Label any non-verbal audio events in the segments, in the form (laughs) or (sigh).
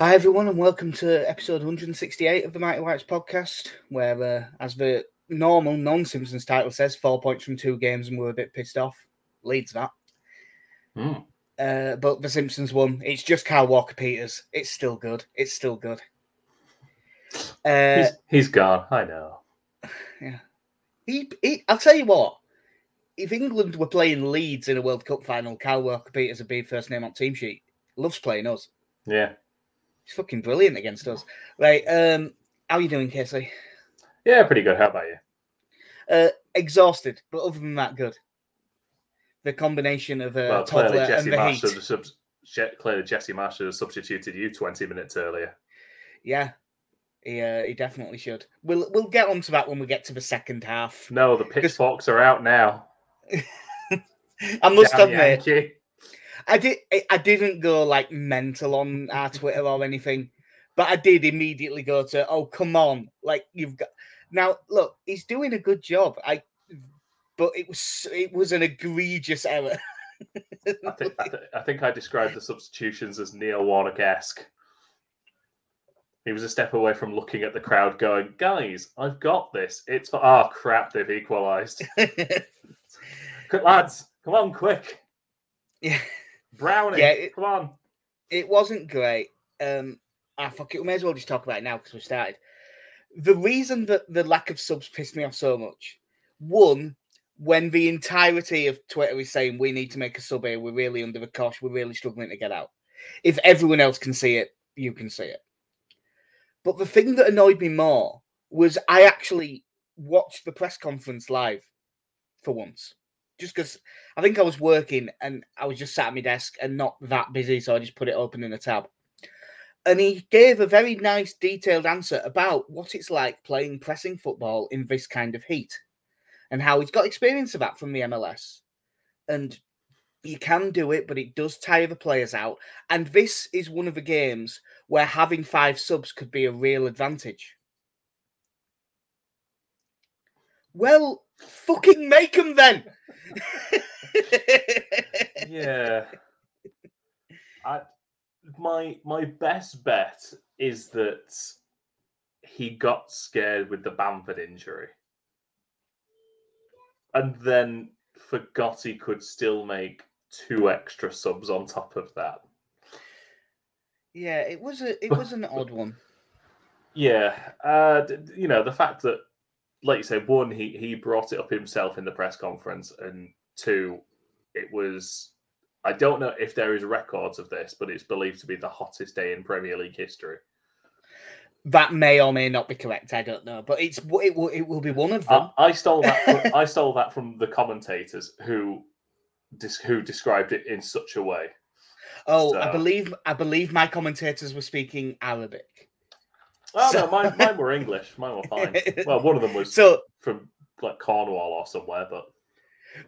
Hi, everyone, and welcome to episode 168 of the Mighty Whites podcast, where, uh, as the normal non Simpsons title says, four points from two games and we're a bit pissed off. Leads that. Hmm. Uh, but the Simpsons won. It's just Kyle Walker Peters. It's still good. It's still good. Uh, He's, he's gone. I know. he, he, I'll tell you what. If England were playing Leeds in a World Cup final, Kyle Walker Peters would be first name on team sheet. Loves playing us. Yeah. He's fucking brilliant against us. Right. Um, how are you doing, Casey? Yeah, pretty good. How about you? Uh, exhausted, but other than that, good. The combination of uh, well, clearly Jesse the Marsch heat. should have sub- clearly Jesse Marsch should have substituted you 20 minutes earlier. Yeah, he uh, he definitely should. We'll we'll get onto that when we get to the second half. No, the pitchforks are out now. (laughs) I must Damn admit, Yankee. I did I- didn't go like mental on our mm-hmm. Twitter or anything, but I did immediately go to oh come on, like you've got now. Look, he's doing a good job. I, but it was it was an egregious error. I think, I, (laughs) th- I think I described the substitutions as Neil Warnock esque. He was a step away from looking at the crowd, going, "Guys, I've got this. It's for oh ah, crap, they've equalised. (laughs) Lads, come on, quick, yeah. Brownie, Yeah, it- come on." it wasn't great. Um, ah, fuck it. We may as well just talk about it now because we started. The reason that the lack of subs pissed me off so much, one, when the entirety of Twitter is saying we need to make a sub here, we're really under the cosh, we're really struggling to get out. If everyone else can see it, you can see it. But the thing that annoyed me more was I actually watched the press conference live for once. Just because I think I was working and I was just sat at my desk and not that busy, so I just put it open in a tab. And he gave a very nice, detailed answer about what it's like playing pressing football in this kind of heat and how he's got experience of that from the MLS. And you can do it, but it does tire the players out. And this is one of the games where having five subs could be a real advantage. Well, fucking make them then. Yeah. I my my best bet is that he got scared with the Bamford injury. And then forgot he could still make two extra subs on top of that. Yeah, it was a it (laughs) was an odd one. Yeah, uh, you know the fact that, like you said, one he he brought it up himself in the press conference, and two, it was. I don't know if there is records of this, but it's believed to be the hottest day in Premier League history. That may or may not be correct. I don't know, but it's it will it will be one of them. I, I stole that. From, I stole that from the commentators who, who described it in such a way. oh, I believe I believe my commentators were speaking Arabic. Oh So- no, mine, (laughs) mine were English. Mine were fine. Well, one of them was So, from like Cornwall or somewhere, but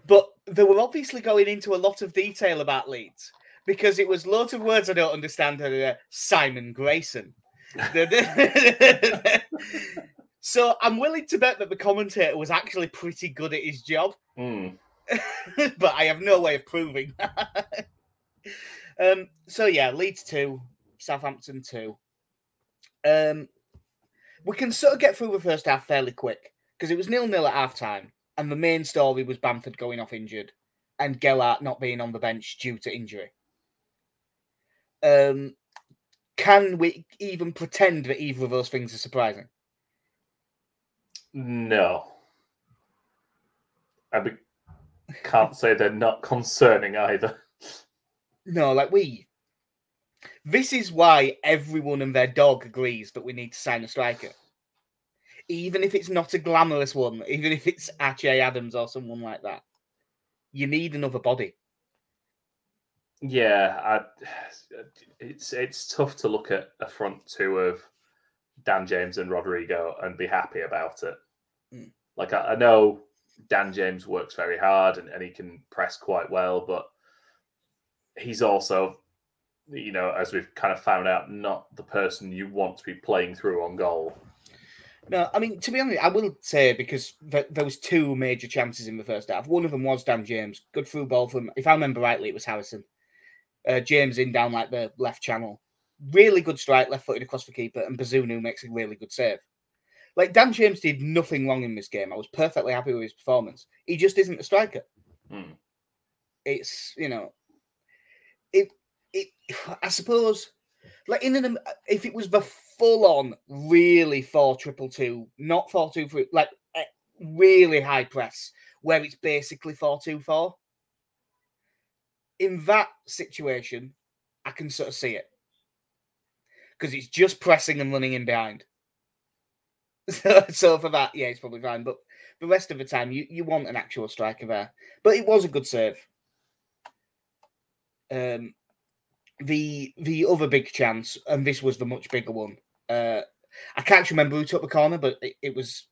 but they were obviously going into a lot of detail about Leeds because it was loads of words I don't understand. uh, Simon Grayson. (laughs) so I'm willing to bet that the commentator was actually pretty good at his job. mm, (laughs) but I have no way of proving that. um, so yeah, Leeds two, Southampton two. Um, we can sort of get through the first half fairly quick because it was nil nil at half time, and the main story was Bamford going off injured and Gelhardt not being on the bench due to injury. Um, can we even pretend that either of those things are surprising? no. I be- can't say they're not concerning either. No, like we. This is why everyone and their dog agrees that we need to sign a striker. Even if it's not a glamorous one, even if it's Che Adams or someone like that. You need another body. Yeah, I, it's it's tough to look at a front two of Dan James and Rodrigo and be happy about it. Mm. Like I, I know Dan James works very hard and, and he can press quite well, but he's also, you know, as we've kind of found out, not the person you want to be playing through on goal. No, I mean to be honest, I will say because th- there was two major chances in the first half. One of them was Dan James, good through ball from. If I remember rightly, it was Harrison. Uh, James in down like the left channel, really good strike, left footed across the keeper, and Bazunu makes a really good save. Like Dan James did nothing wrong in this game. I was perfectly happy with his performance. He just isn't a striker. Hmm. It's you know, it. I suppose, like in an if it was the full on really four triple two, not four two three, like eh, really high press, where it's basically four two four. In that situation, I can sort of see it because it's just pressing and running in behind. So, (laughs) so for that, yeah, it's probably fine. But the rest of the time, you, you want an actual striker there. But it was a good serve. Um, the the other big chance, and this was the much bigger one. Uh, I can't remember who took the corner, but it, it was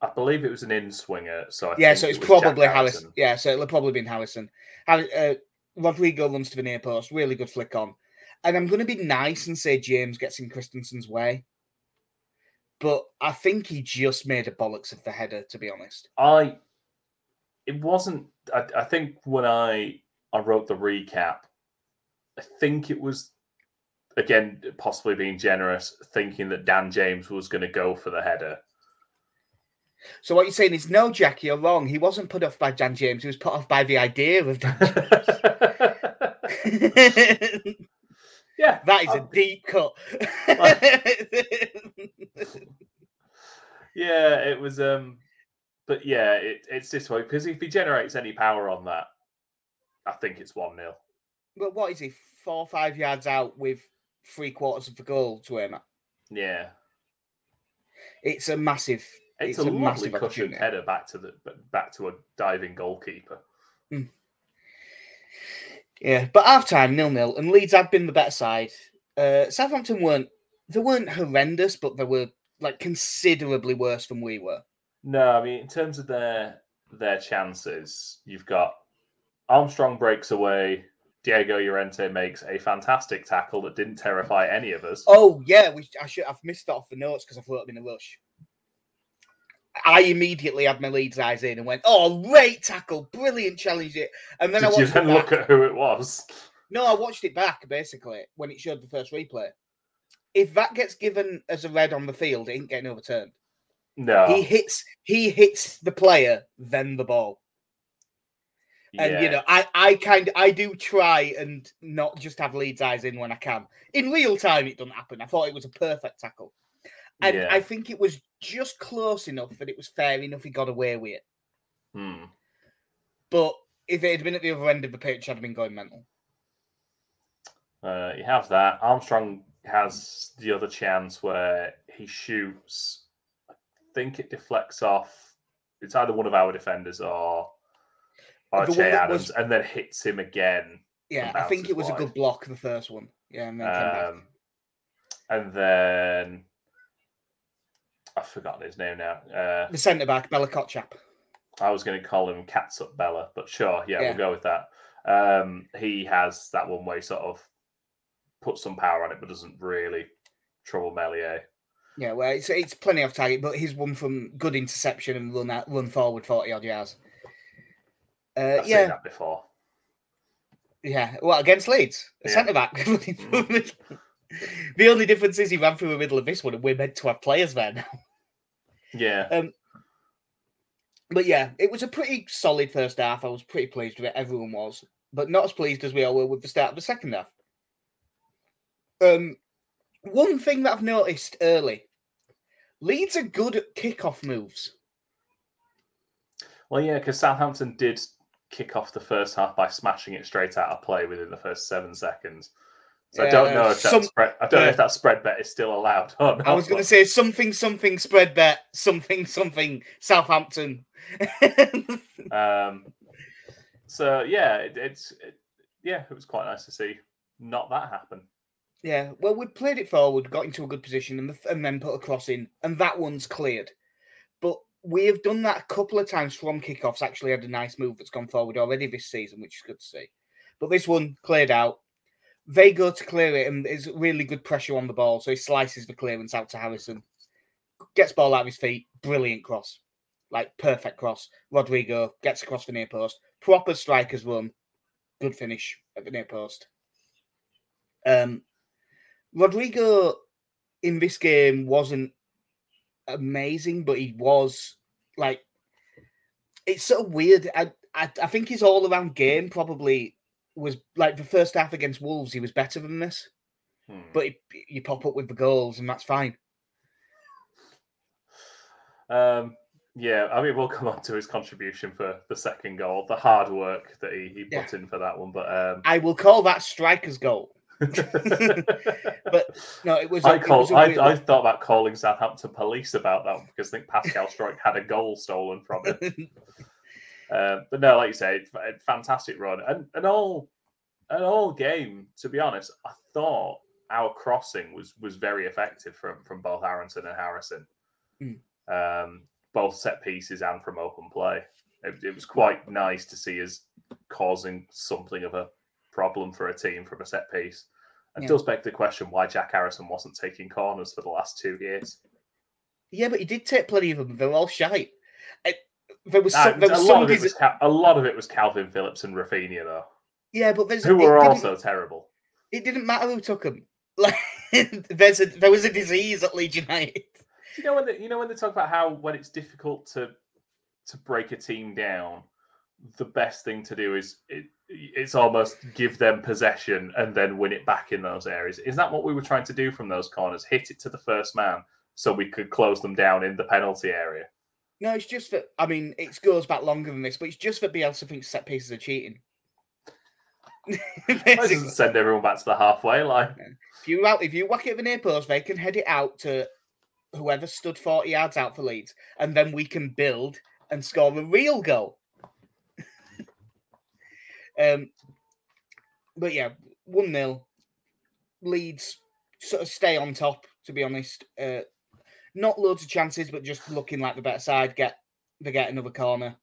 I believe it was an in swinger. So I yeah. So it's Jack probably Harrison. Yeah, so it'll probably been Harrison. Har- uh, Rodrigo runs to the near post, really good flick on, and I'm going to be nice and say James gets in Kristensen's way, but I think he just made a bollocks of the header. To be honest, I it wasn't I, I think when I I wrote the recap, I think it was again possibly being generous, thinking that Dan James was going to go for the header. so what you're saying is no, Jack, you're wrong. He wasn't put off by Dan James. He was put off by the idea of Dan. James. (laughs) yeah, that is a Um, deep cut. (laughs) yeah, it was. Um, but yeah, it, it's this way because if he generates any power on that, I think it's one 0 but what is he? Four or five yards out with three quarters of the goal to him. Yeah, It's a massive. it's, It's a, a lovely massive cushioned header back to the back to a diving goalkeeper. Yeah, but half time nil nil, and Leeds have been the better side. Uh, Southampton weren't. They weren't horrendous, but they were like considerably worse than we were. No, I mean in terms of their their chances, you've got Armstrong breaks away. Diego Llorente makes a fantastic tackle that didn't terrify any of us. Oh yeah, we. I should. I've missed that off the notes because I thought in a rush. I immediately had my Leeds eyes in and went, "Oh, great tackle, brilliant, challenge it." And then I Did you then look at who it was? No, I watched it back basically when it showed the first replay. If that gets given as a red on the field, it ain't getting overturned. No. He hits. He hits the player, then the ball. And yeah. you know, I, I kind I do try and not just have Leeds eyes in when I can. In real time, it doesn't happen. I thought it was a perfect tackle, and Yeah. I think it was just close enough that it was fair enough. He got away with it. Hmm. But if it had been at the other end of the pitch, I'd have been going mental. Uh, you have that. Armstrong has the other chance where he shoots. I think it deflects off. It's either one of our defenders or Adams, was- and then hits him again. Yeah, I think it was a good block the first one. Yeah, and then. Um, and then I've forgotten his name now. Uh, The centre back, Bella Kotchap. I was going to call him Catsup Bella, but sure, yeah, Yeah. we'll go with that. Um, he has that one way sort of puts some power on it, but doesn't really trouble Meslier. Yeah, well, it's it's plenty off target, but he's one from good interception and run out, run forward forty odd yards. Uh, I've seen yeah, that before. yeah. Well, against Leeds, a Yeah. centre back. (laughs) the only difference is he ran through the middle of this one, and we're meant to have players there now. Yeah, Um, But yeah, it was a pretty solid first half. I was pretty pleased with it. Everyone was, but not as pleased as we all were with the start of the second half. Um, one thing that I've noticed early: Leeds are good at kickoff moves. well, yeah, because Southampton did kick off the first half by smashing it straight out of play within the first seven seconds. So I don't know if that some- spread. I don't know uh, if that spread bet is still allowed not. I was going to say something, something spread bet, something, something Southampton. (laughs) Um, so yeah, it, it's it, yeah, it was quite nice to see not that happen. yeah, well, we played it forward, got into a good position, and, the, and then put a cross in, and that one's cleared. But we have done that a couple of times from kickoffs. Actually, had a nice move that's gone forward already this season, which is good to see. But this one cleared out. They go to clear it, and there's really good pressure on the ball, so he slices the clearance out to Harrison. Gets ball out of his feet, brilliant cross, like perfect cross. Rodrigo gets across the near post, proper strikers run, good finish at the near post. Um, Rodrigo in this game wasn't amazing, but he was like it's so weird. I, I I think his all around game probably was like the first half against Wolves. He was better than this, Hmm. but he, you pop up with the goals and that's fine. Um, yeah, I mean, we'll come on to his contribution for the second goal, the hard work that he, he put in for that one. But um, I will call that striker's goal. (laughs) But no, it was. I, call, was I, I thought about calling Southampton police about that because I think Pascal Struijk had a goal stolen from him. Um, (laughs) but no, like you say, fantastic run and and all an all game. To be honest, I thought our crossing was was very effective from from both Aaronson and Harrison, Mm. um, both set pieces and from open play. It, it was quite nice to see us causing something of a problem for a team from a set piece. It Yeah. does beg the question why Jack Harrison wasn't taking corners for the last two years. yeah, but he did take plenty of them. They were all shite. It, there was some. There a, lot of it was Cal- a lot of it was Kalvin Phillips and Rafinha though, yeah, but there's. who were also terrible. It didn't matter who took them. (laughs) Like there's a there was a disease at Leeds United. You know when they, you know when they talk about how when it's difficult to to break a team down, the best thing to do is it, it's almost give them possession and then win it back in those areas. Is that what we were trying to do from those corners? Hit it to the first man so we could close them down in the penalty area. No, it's just that I mean it goes back longer than this, but it's just that Bielsa thinks set pieces are cheating. Doesn't (laughs) send everyone back to the halfway line? if you out if you whack it at the near post, they can head it out to whoever stood forty yards out for Leeds, and then we can build and score a real goal. Um, but yeah, one 0 Leeds sort of stay on top. To be honest, uh, not loads of chances, but just looking like the better side. Get they get another corner,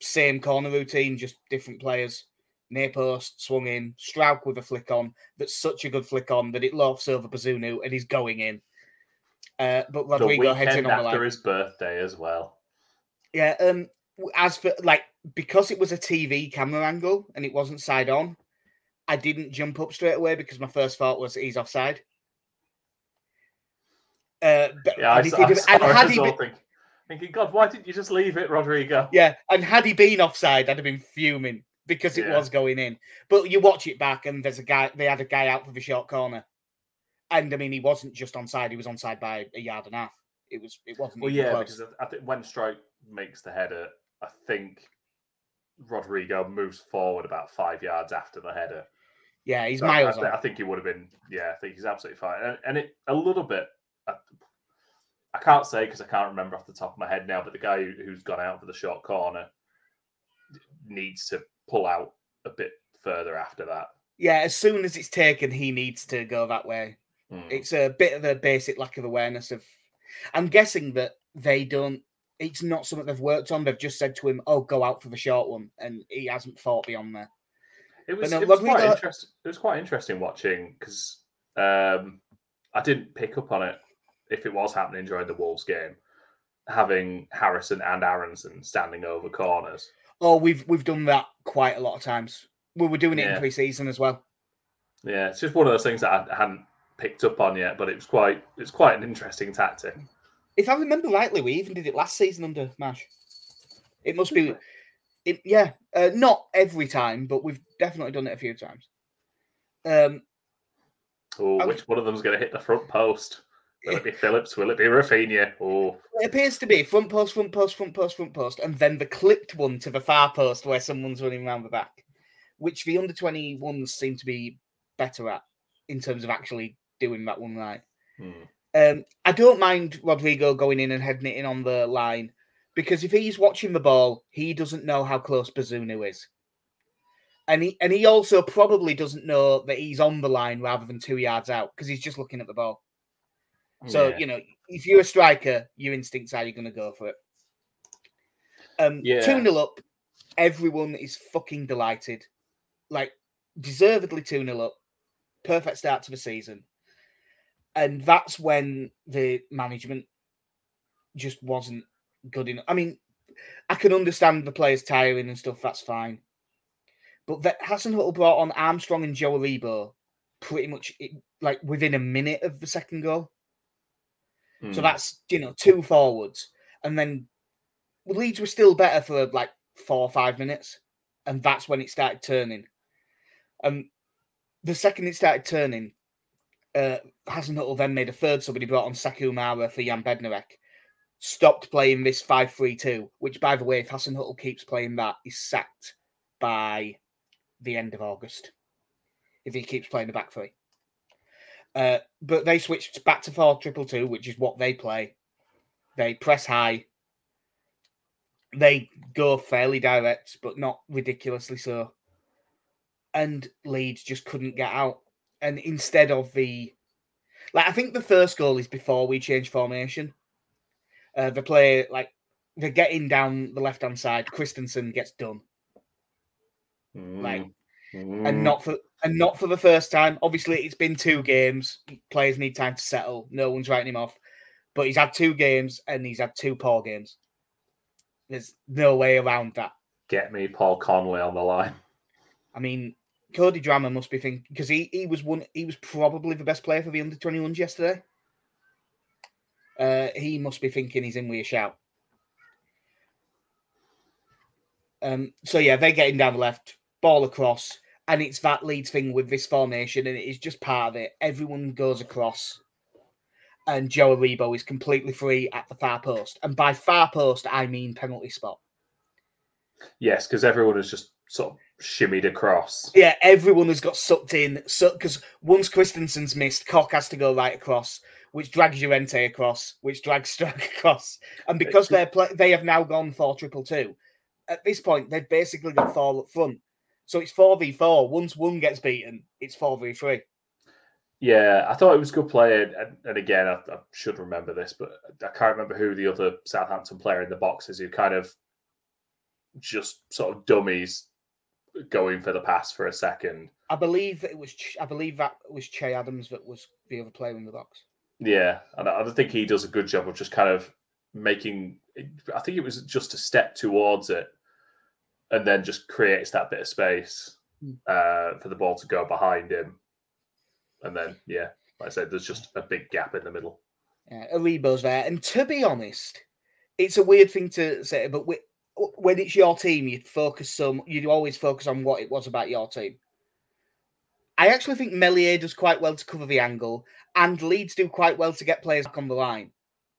same corner routine, just different players. Near post, swung in, Struijk with a flick on. That's such a good flick on that it lofts over Bazunu and he's going in. Uh, but The Rodrigo heads in on the after line. his birthday as well. Yeah. Um. As for like because it was a TV camera angle and it wasn't side on, I didn't jump up straight away because my first thought was he's offside. Uh, but, Yeah, I, saw, I have- and had he been- thinking, thinking, God, why didn't you just leave it, Rodrigo? Yeah, and had he been offside, I'd have been fuming because it Yeah. was going in. But you watch it back, and there's a guy. They had a guy out for the short corner, and I mean, he wasn't just onside; he was onside by a yard and a half. It was. It wasn't. Well, yeah, close. because I I think when Struijk makes the header, I think Rodrigo moves forward about five yards after the header. yeah, he's So I- miles I, I think he would have been. Yeah, I think he's absolutely fine. And, and it a little bit. I, I can't say because I can't remember off the top of my head now. But the guy who, who's gone out for the short corner needs to pull out a bit further after that. Yeah, as soon as it's taken, he needs to go that way. Hmm. It's a bit of a basic lack of awareness of. I'm guessing that they don't. It's not something they've worked on. They've just said to him, "Oh, go out for the short one," and he hasn't thought beyond there. It was, no, it was quite interesting. It was quite interesting watching because um, I didn't pick up on it if it was happening during the Wolves game, having Harrison and Aaronson standing over corners. Oh, we've we've done that quite a lot of times. We were doing it Yeah. in pre-season as well. Yeah, it's just one of those things that I hadn't picked up on yet, but it was quite it's quite an interesting tactic. If I remember rightly, we even did it last season under Marsch. It must be, it, yeah, uh, not every time, but we've definitely done it a few times. Um, Oh, which one of them's going to hit the front post? Will it be (laughs) Phillips? Will it be Rafinha? Oh, it appears to be front post, front post, front post, front post, and then the clipped one to the far post where someone's running around the back, which the under twenty ones seem to be better at in terms of actually doing that one right. hmm. Um, I don't mind Rodrigo going in and heading it in on the line because if he's watching the ball, he doesn't know how close Bazunu is. And he and he also probably doesn't know that he's on the line rather than two yards out because he's just looking at the ball. So, Yeah. you know, if you're a striker, your instincts are you're gonna go for it. Um Yeah. 2 0 up, everyone is fucking delighted. Like deservedly 2 0 up. Perfect start to the season and that's when the management just wasn't good enough. I mean, I can understand the players tiring and stuff. That's fine, but that Hasenhüttl brought on Armstrong and Joe Aribo pretty much like within a minute of the second goal. Hmm. So that's you know two forwards, and then Leeds were still better for like four or five minutes, and that's when it started turning. Um, the second it started turning, uh, Hasenhüttl then made a third sub, and he brought on Sekou Mara for Jan Bednarek. Stopped playing this 5 3 2, which, by the way, if Hasenhüttl keeps playing that, he's sacked by the end of August if he keeps playing the back three. Uh, but they switched back to 4 triple two, which is what they play. They press high. They go fairly direct, but not ridiculously so. And Leeds just couldn't get out. And instead of the like, I think the first goal is before we change formation. Uh, they play like they're getting down the left hand side. Kristensen gets done, like, Mm. and not for and not for the first time. Obviously, it's been two games. Players need time to settle. No one's writing him off, but he's had two games and he's had two poor games. There's no way around that. get me Paul Conway on the line. I mean, Cody Drameh must be thinking because he, he was one he was probably the best player for the under 21s yesterday. Uh, he must be thinking he's in with a shout. Um, so yeah, they're getting down the left, ball across, and it's that leads thing with this formation, and it is just part of it. Everyone goes across, and Joe Aribo is completely free at the far post, and by far post I mean penalty spot. Yes, because everyone has just sort of shimmied across. Yeah, everyone has got sucked in. So because once Kristensen's missed, Koch has to go right across, which drags Llorente across, which drags (laughs) Struijk across, and because they're play- they have now gone for triple two. At this point, they've basically got four up front, so it's four v four. Once one gets beaten, it's four v three. Yeah, I thought it was good play, and, and again, I, I should remember this, but I can't remember who the other Southampton player in the box is who kind of just sort of dummies going for the pass for a second. I believe that it was. Ch- I believe that was Che Adams that was the other player in the box. Yeah, and I I think he does a good job of just kind of making. I think it was just a step towards it, and then just creates that bit of space Hmm. uh, for the ball to go behind him, and then yeah, like I said, there's just a big gap in the middle. Yeah, Aribo's there, and to be honest, it's a weird thing to say, but we, when it's your team, you focus some. You always focus on what it was about your team. I actually think Meslier does quite well to cover the angle, and Leeds do quite well to get players back on the line.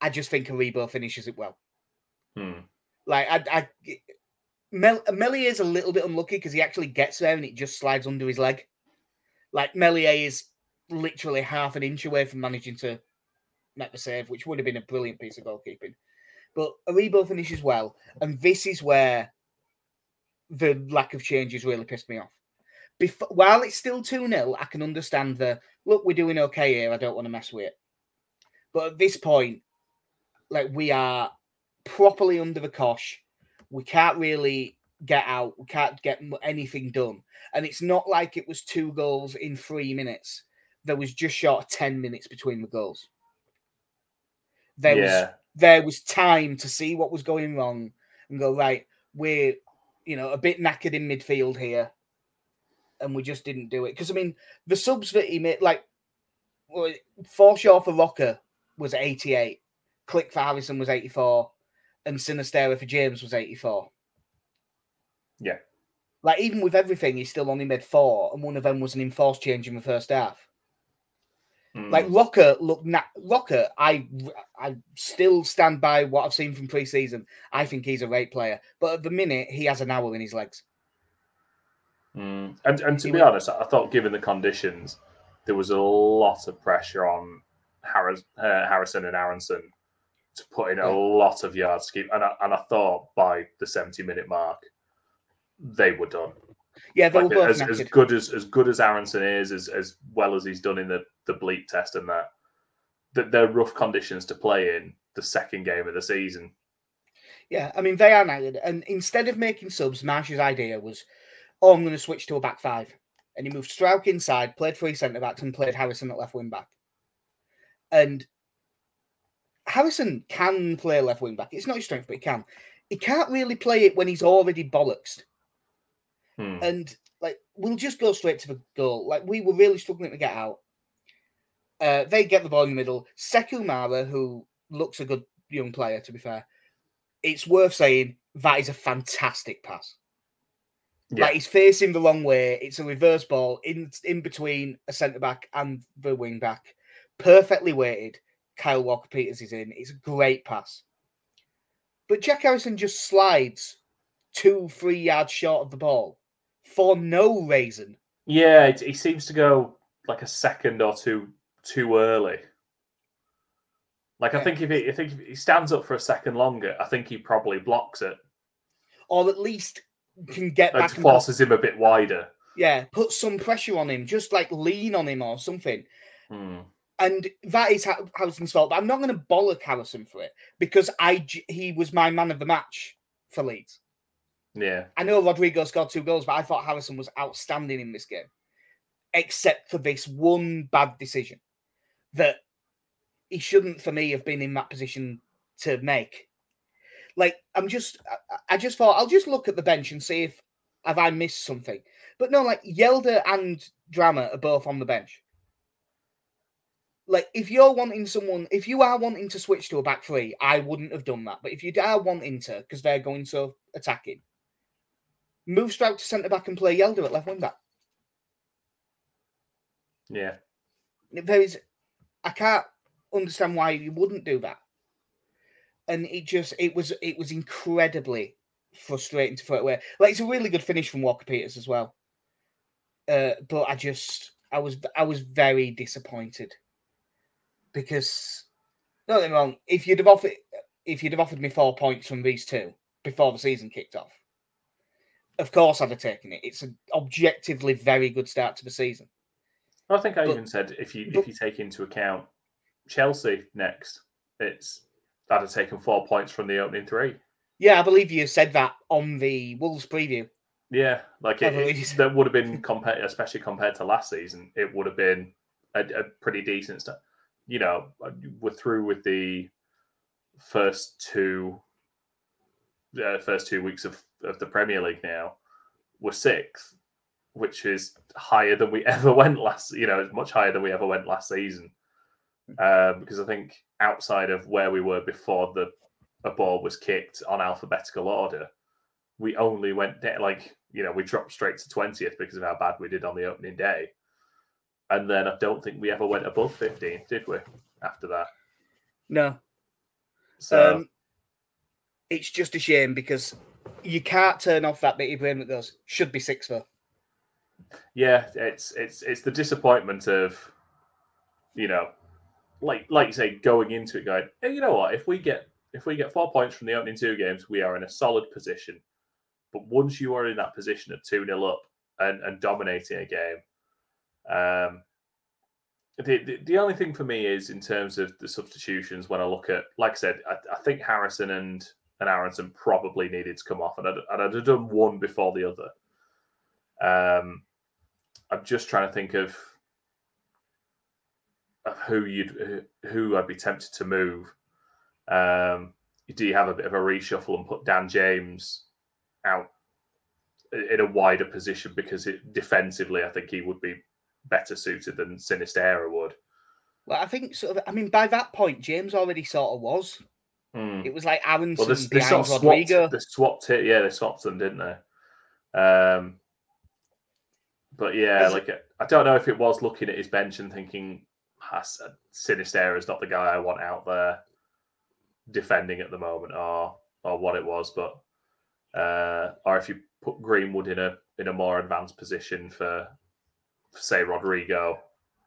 I just think Aribo finishes it well. Hmm. Like I, I Mel, a little bit unlucky because he actually gets there and it just slides under his leg. Like Meslier is literally half an inch away from managing to make the save, which would have been a brilliant piece of goalkeeping. But Aribo finishes well, and this is where the lack of changes really pissed me off. Before, while it's still 2 0, I can understand the look, we're doing okay here. I don't want to mess with it. But at this point, like we are properly under the cosh. We can't really get out. We can't get anything done. And it's not like it was two goals in three minutes. There was just short of 10 minutes between the goals. There was yeah, there was time to see what was going wrong and go right we're you know a bit knackered in midfield here. And we just didn't do it. Because i mean the subs that he made like well, Forshaw for Roca was 88 Klich for harrison was 84 and Sinisterra for james was 84 Yeah. like even with everything he still only made four and one of them was an enforced change in the first half Hmm. like Roca, look, na- Roca, I I still stand by what I've seen from pre-season. I think he's a great player, but at the minute he has an hour in his legs. Mm. And and to He be will- honest, I thought given the conditions, there was a lot of pressure on Harris, uh, Harrison and Aaronson to put in a Yeah. lot of yards to keep. And I, and I thought by the seventy minute mark, they were done. Yeah, they Like, were both as, as good as as good as Aaronson is, as as well as he's done in the the bleep test and that, that they're rough conditions to play in the second game of the season. Yeah, I mean they are knackered, and instead of making subs, Marsch's idea was, "Oh, I'm going to switch to a back five. and he moved Struijk inside, played three centre backs, and played Harrison at left wing back. And Harrison can play left wing back. It's not his strength, but he can. He can't really play it when he's already bollocksed. Hmm. And like we'll just go straight to the goal. Like we were really struggling to get out. Uh, they get the ball in the middle. Sekou Mara, who looks a good young player, to be fair, it's worth saying that is a fantastic pass. Yeah. Like he's facing the wrong way. It's a reverse ball in in between a centre back and the wing back, perfectly weighted. Kyle Walker Peters is in. It's a great pass. But Jack Harrison just slides two, three yards short of the ball for no reason. Yeah, he seems to go like a second or two too early. Like I think if he, I think if he stands up for a second longer, I think he probably blocks it. Or at least can get Like back and forces him a bit wider. yeah, put some pressure on him, just like lean on him or something. Hmm. And that is Ha- Harrison's fault. But I'm not going to bollock Harrison for it because I he was my man of the match for Leeds. Yeah, I know Rodrigo scored two goals, but I thought Harrison was outstanding in this game, except for this one bad decision that he shouldn't, for me, have been in that position to make. Like, I'm just, I- just thought I'll just look at the bench and see if have I missed something. But no, like Hjelde and Drameh are both on the bench. Like, if you're wanting someone, if you are wanting to switch to a back three, I wouldn't have done that. But if you are wanting to, because they're going so attacking, move Struijk to centre back and play Hjelde at left wing back. yeah, There is, I can't understand why you wouldn't do that. And it just, it was, it was incredibly frustrating to throw it away. Like it's a really good finish from Walker Peters as well. Uh, but I just, I was, I was very disappointed because, me wrong, if you'd have offered, if you'd have offered me four points from these two before the season kicked off, of course I'd have taken it. It's an objectively very good start to the season. I think I But- even said if you but- if you take into account Chelsea next, it's I'd have taken four points from the opening three. Yeah, I believe you said that on the Wolves preview. Yeah, like it, it- that would have been compared, especially compared to last season. It would have been a, a pretty decent start. You know, we're through with the first two, uh, first two weeks of, of the Premier League now. We're sixth, which is higher than we (laughs) ever went last. You know, it's much higher than we ever went last season. Um, because I think outside of where we were before the a ball was kicked on alphabetical order, we only went down like you know we dropped straight to 20th because of how bad we did on the opening day and then i don't think we ever went above 15 did we after that No, so um, it's just a shame because you can't turn off that bit of brain that goes should be six though. yeah it's it's it's the disappointment of you know like like you say going into it going hey, you know what if we get if we get four points from the opening two games we are in a solid position but once you are in that position of 2 0 up and, and dominating a game um the, the, the only thing for me is in terms of the substitutions when I look at, like I said, I, I think Harrison and and Aaronson probably needed to come off, and I'd, and I'd have done one before the other. Um, I'm just trying to think of of who you'd who I'd be tempted to move. Um, do you have a bit of a reshuffle and put Dan James out in a wider position because it, defensively, I think he would be better suited than Sinisterra would. Well, I think sort of. I mean, by that point, James already sort of was. Hmm. It was like Aaronson Well, they, they behind sort of Rodrigo. swapped, they swapped it. Yeah, they swapped them, didn't they? Um, but yeah, Is- like I don't know if it was looking at his bench and thinking, "Ah, Sinister is not the guy I want out there defending at the moment, or or what it was, but uh, or if you put Greenwood in a in a more advanced position for, for say Rodrigo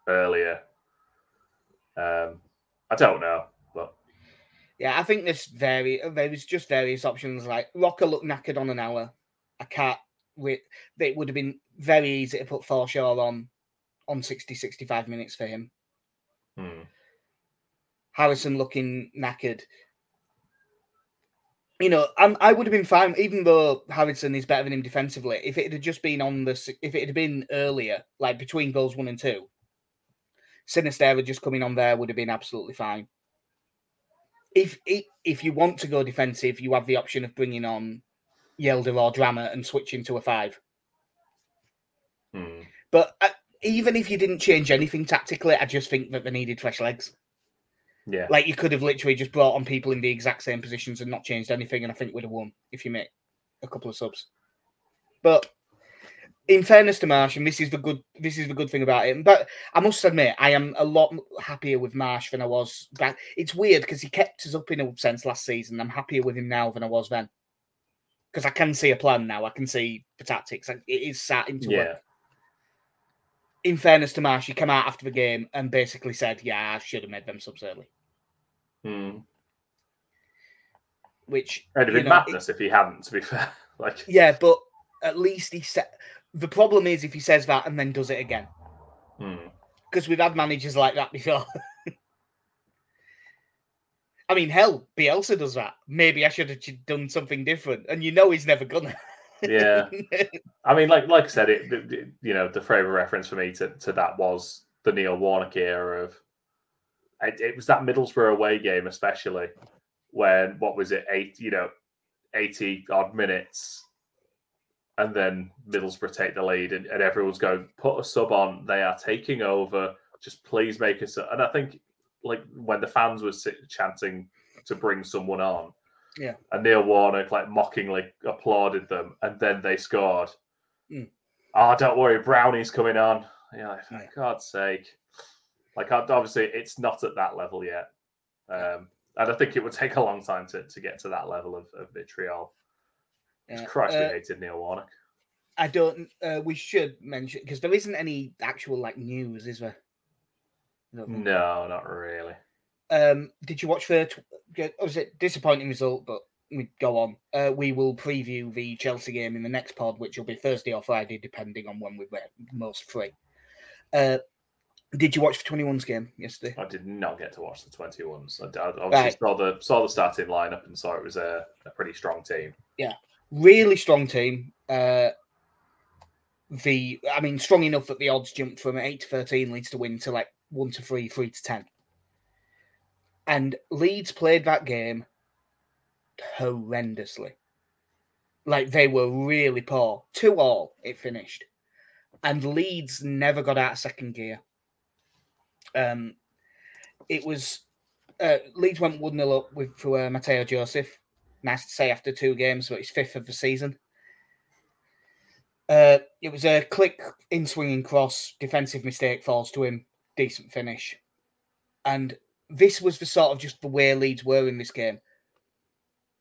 earlier. Um, I don't know, Yeah, I think there's very there was just various options. Like Roca looked knackered on an hour. I can't. With it would have been very easy to put Forshaw on on 60, 65 minutes for him. hmm. Harrison looking knackered. You know, I'm, I would have been fine, even though Harrison is better than him defensively. If it had just been on the, if it had been earlier, like between goals one and two, Sinisterra just coming on there would have been absolutely fine. If if, you want to go defensive, you have the option of bringing on Hjelde or Drameh and switching to a five. But uh, even if you didn't change anything tactically, I just think that they needed fresh legs. Yeah. Like you could have literally just brought on people in the exact same positions and not changed anything, and I think we'd have won if you make a couple of subs. But in fairness to Marsch, and this is the good this is the good thing about it. But I must admit, I am a lot happier with Marsch than I was back. It's weird because he kept us up in a sense last season. I'm happier with him now than I was then. Because I can see a plan now. I can see the tactics. It is sat into Yeah. work. In fairness to Marsch, he came out after the game and basically said, "Yeah, I should have made them subs early." Hmm. Which It'd have been know, it- madness if he hadn't, to be fair. (laughs) Like, yeah, but at least he said. The problem is if he says that and then does it again, hmm. because we've had managers like that before. (laughs) I mean, hell, Bielsa does that. Maybe I should have done something different, and you know he's never gonna. yeah. (laughs) I mean, like like I said, it, it- you know the favourite reference for me to, to that was the Neil Warnock era of it, it was that Middlesbrough away game, especially when what was it, eight you know, eighty odd minutes, and then Middlesbrough take the lead, and, and everyone's going, put a sub on, they are taking over, just please make us. And I think like when the fans were sit, chanting to bring someone on, Yeah. and Neil Warnock like mockingly applauded them, and then they scored. Mm. Oh, don't worry, Brownie's coming on. Yeah, like, for Yeah. God's sake. Like, obviously, it's not at that level yet. Um, and I think it would take a long time to, to get to that level of, of vitriol. Yeah. Christ, Uh, we hated Neil Warnock. I don't. Uh, we should mention because there isn't any actual like news, is there? No, not really. Um, did you watch the? Tw- was it disappointing result? But we go on. Uh, we will preview the Chelsea game in the next pod, which will be Thursday or Friday, depending on when we're most free. Uh, did you watch the 21s game yesterday? I did not get to watch the 21s. I, I obviously Right. saw the saw the starting lineup and saw it was a, a pretty strong team. Really strong team. Uh, the I mean, strong enough that the odds jumped from eight to thirteen Leeds to win to like one to three, three to ten. And Leeds played that game horrendously. Like they were really poor. Two all it finished. And Leeds never got out of second gear. Um it was uh, Leeds went 1 0 up with for uh, Mateo Joseph. Nice to say after two games, but it's fifth of the season. Uh, it was a click in swinging cross, defensive mistake falls to him, decent finish. And this was the sort of just the way Leeds were in this game.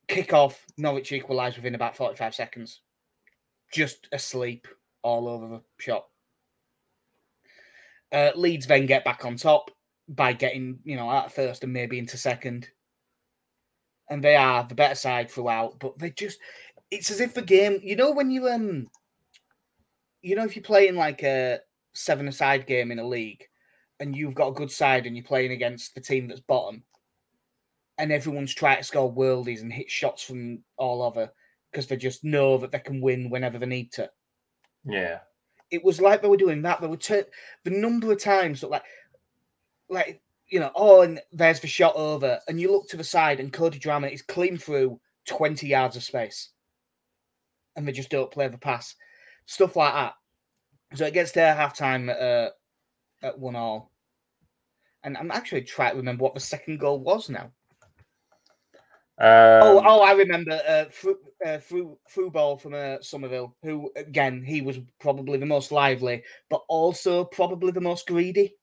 Kick off, Norwich equalised within about 45 seconds. Just asleep all over the shop. Uh, Leeds then get back on top by getting, you know, out first and maybe into second. And they are the better side throughout, but they just it's as if the game, you know, when you um you know, if you're playing like a seven aside game in a league and you've got a good side and you're playing against the team that's bottom and everyone's trying to score worldies and hit shots from all over because they just know that they can win whenever they need to. Yeah. It was like they were doing that. They were tur- the number of times that like like you know, oh, and there's the shot over, and you look to the side, and Cody Drameh is clean through 20 yards of space, and they just don't play the pass, stuff like that. So it gets there half time at, uh, at one all, and I'm actually trying to remember what the second goal was now. Um, oh, oh, I remember uh, through, uh, through through ball from uh, Summerville, who again he was probably the most lively, but also probably the most greedy.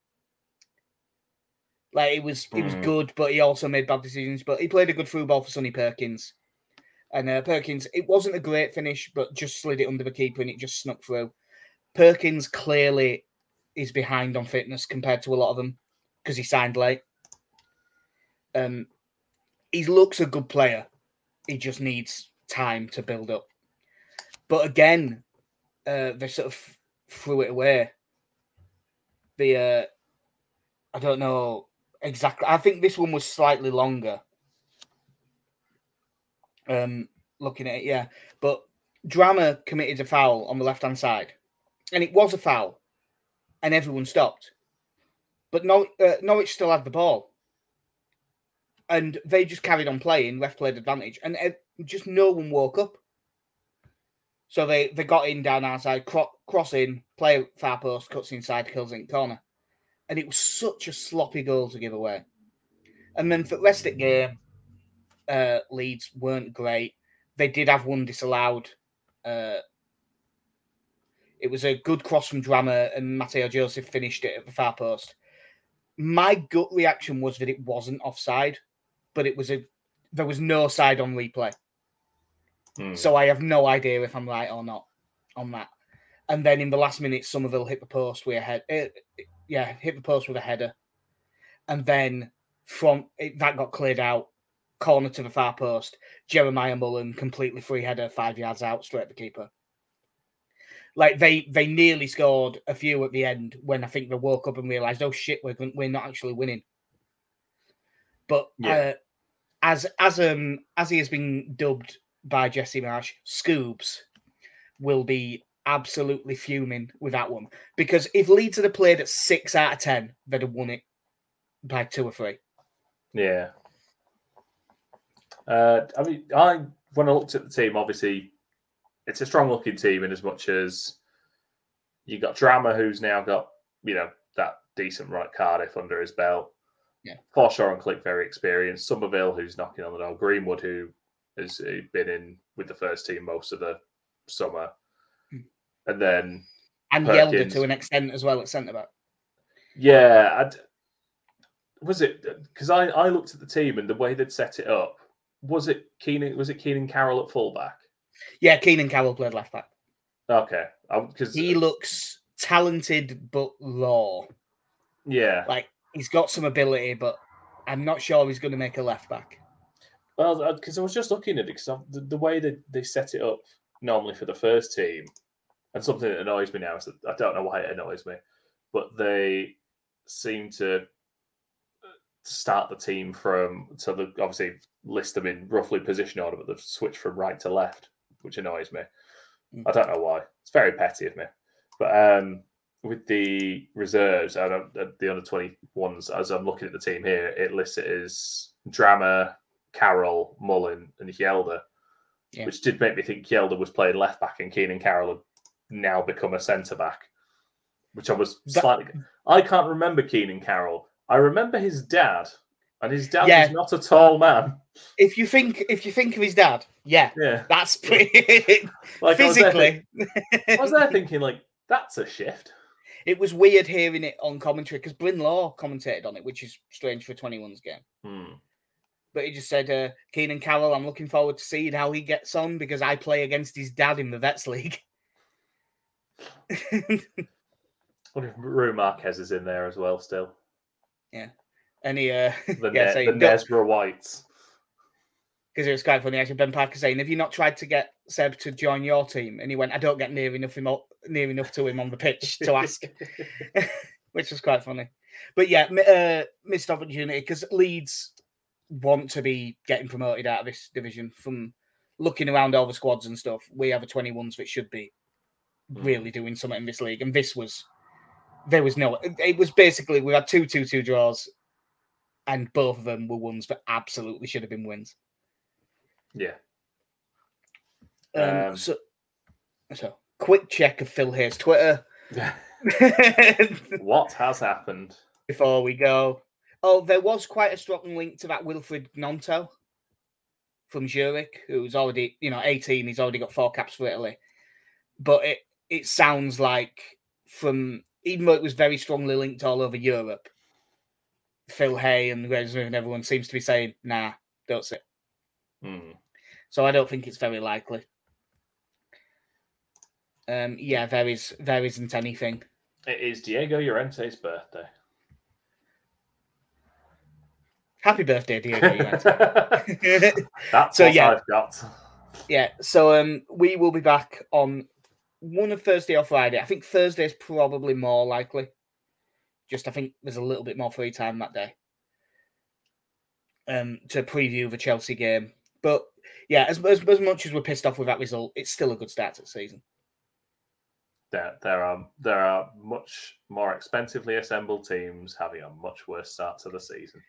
Like it was, it was Hmm. good, but he also made bad decisions. But he played a good through ball for Sonny Perkins, and uh, Perkins. It wasn't a great finish, but just slid it under the keeper and it just snuck through. Perkins clearly is behind on fitness compared to a lot of them because he signed late. Um, he looks a good player. He just needs time to build up. But again, uh, they sort of threw it away. The uh, I don't know exactly. I think this one was slightly longer. Um, looking at it, yeah. But Drameh committed a foul on the left hand side, and it was a foul, and everyone stopped. But Nor- uh, Norwich still had the ball, and they just carried on playing. left played advantage, and uh, just no one woke up. So they they got in down outside, cro- cross in, play far post, cuts inside, kills in corner, and it was such a sloppy goal to give away. And then for the rest of the game, uh, Leeds weren't great. They did have one disallowed. Uh, it was a good cross from Drameh, and Mateo Joseph finished it at the far post. My gut reaction was that it wasn't offside, but it was a there was no side on replay. Hmm. So I have no idea if I'm right or not on that. And then in the last minute, Summerville hit the post with a head. eh, yeah, hit the post with a header, and then from it, that got cleared out. Corner to the far post. Jeremiah Mullen completely free header, five yards out, straight at the keeper. Like they they nearly scored a few at the end when I think they woke up and realised, oh shit, we're we're not actually winning. But Yeah. uh, as as um as he has been dubbed by Jesse Marsch, Scoobs will be absolutely fuming with that one because if Leeds had played at six out of ten, they'd have won it by two or three. Yeah. Uh, I mean, I when I looked at the team, obviously, it's a strong-looking team in as much as you got Drameh, who's now got you know that decent right Cardiff under his belt. Yeah. Forshaw and Klich very experienced. Summerville, who's knocking on the door. Greenwood, who has uh, been in with the first team most of the summer. And then And Hjelde Perkins. to an extent as well at centre back. Yeah, I'd, was it because I, I looked at the team and the way they'd set it up? Was it Keenan? Was it Keenan Carroll at fullback? Yeah, Keenan Carroll played left back. Okay, um, because He looks talented but raw. yeah, Like he's got some ability, but I'm not sure he's going to make a left back. well, because I was just looking at it because the, the way that they set it up normally for the first team, and something that annoys me now is that I don't know why it annoys me, but they seem to start the team from so they obviously list them in roughly position order, but they've switched from right to left, which annoys me. Mm. I don't know why. It's very petty of me. But um, with the reserves, don't, uh, the under twenty ones, as I'm looking at the team here, it lists it as Drameh, Carroll, Mullen, and Hjelde, Yeah. which did make me think Hjelde was playing left back, and Keenan Carroll had now become a centre back, which I was That- slightly. I can't remember Keenan Carroll. I remember his dad, and his dad Yeah. was not a tall man. If you think if you think of his dad, yeah, Yeah, that's pretty (laughs) like I was physically. I was there thinking like that's a shift. it was weird hearing it on commentary because Bryn Law commentated on it, which is strange for 21's game. Hmm. But he just said, uh, Keenan Carroll, I'm looking forward to seeing how he gets on because I play against his dad in the Vets League. (laughs) wonder if Marquez is in there as well still. and he, uh, (laughs) The, yeah, ne- saying, the Nesra Whites. because it was quite funny. Actually, Ben Parker saying, "Have you not tried to get Seb to join your team?" And he went, "I don't get near enough him, near enough to him on the pitch to (laughs) ask," which was quite funny. But yeah, uh, missed opportunity because Leeds want to be getting promoted out of this division. From looking around all the squads and stuff, we have a 21s that should be. Really doing something in this league, and this was there was no. It, was basically we had two two two draws, and both of them were ones that absolutely should have been wins. yeah. Um, Um, so, so quick check of Phil Hay's Twitter (laughs) what has happened? before we go. Oh, there was quite a strong link to that Wilfried Gnonto from Zurich, who's already, you know, 18. He's already got four caps for Italy. But it, it sounds like from, even though it was very strongly linked all over Europe, Phil Hay and Smyth and everyone seems to be saying, nah, don't sit. Hmm. So I don't think it's very likely. Um, yeah, there is there isn't anything. It is Diego Llorente's birthday. Happy birthday, Diego. (laughs) Llorente. That's So, what yeah. I've got. yeah, so um, we will be back on one of Thursday or Friday. I think Thursday is probably more likely. Just I think there's a little bit more free time that day. Um, to preview the Chelsea game, but yeah, as, as as much as we're pissed off with that result, it's still a good start to the season. There, there are there are much more expensively assembled teams having a much worse start to the season.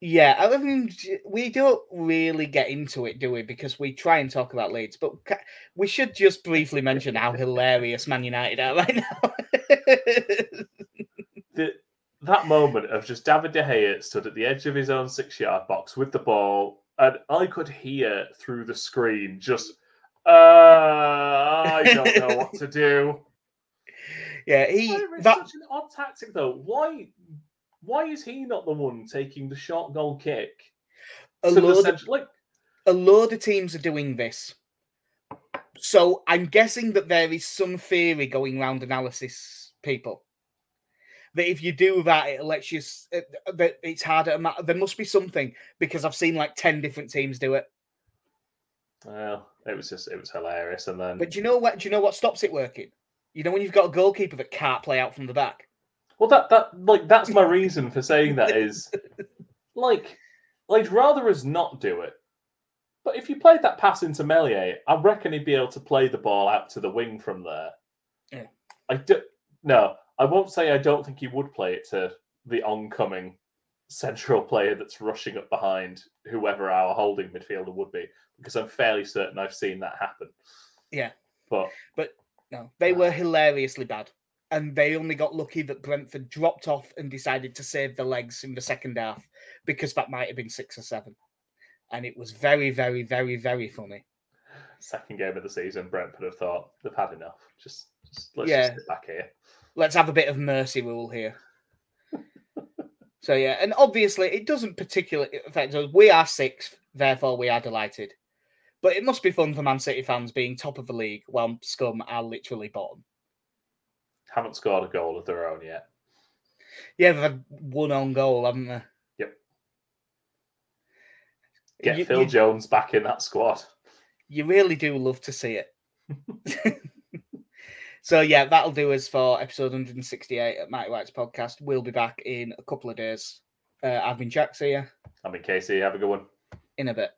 Yeah, I mean, we don't really get into it, do we? Because we try and talk about Leeds, but we should just briefly mention how hilarious Man United are right (laughs) now. the, that moment of just David De Gea stood at the edge of his own six-yard box with the ball, and I could hear through the screen just, uh, I don't know what to do. (laughs) Yeah, he. That... such an odd tactic, though. Why? Why is he not the one taking the short goal kick? A load, of, like... a load of teams are doing this. So I'm guessing that there is some theory going around analysis people that if you do that, it lets you that it's harder. There must be something because I've seen like ten different teams do it. Well, it was just it was hilarious, and then. But do you know what? Do you know what stops it working? You know when you've got a goalkeeper that can't play out from the back. Well, that that like that's my reason for saying that is (laughs) like I'd rather us not do it. But if you played that pass into Meslier, I reckon he'd be able to play the ball out to the wing from there. Yeah. I do no, I won't say I don't think he would play it to the oncoming central player that's rushing up behind whoever our holding midfielder would be, because I'm fairly certain I've seen that happen. Yeah. But but no, they were hilariously bad and they only got lucky that Brentford dropped off and decided to save the legs in the second half because that might have been six or seven. And it was very, very, very, very funny. Second game of the season, Brentford have thought they've had enough. Just, just let's yeah. just sit back here. Let's have a bit of mercy rule here. (laughs) so yeah, and obviously it doesn't particularly affect us. We are sixth, therefore we are delighted. But it must be fun for Man City fans being top of the league while Scum are literally bottom haven't scored a goal of their own yet. Yeah, they've had one on goal, haven't they? Yep. Get you, Phil you, Jones back in that squad. You really do love to see it. (laughs) so yeah, that'll do us for episode 168 at Mighty White's podcast. We'll be back in a couple of days. Uh, I've been Jack. See ya. I've been Casey. Have a good one. In a bit.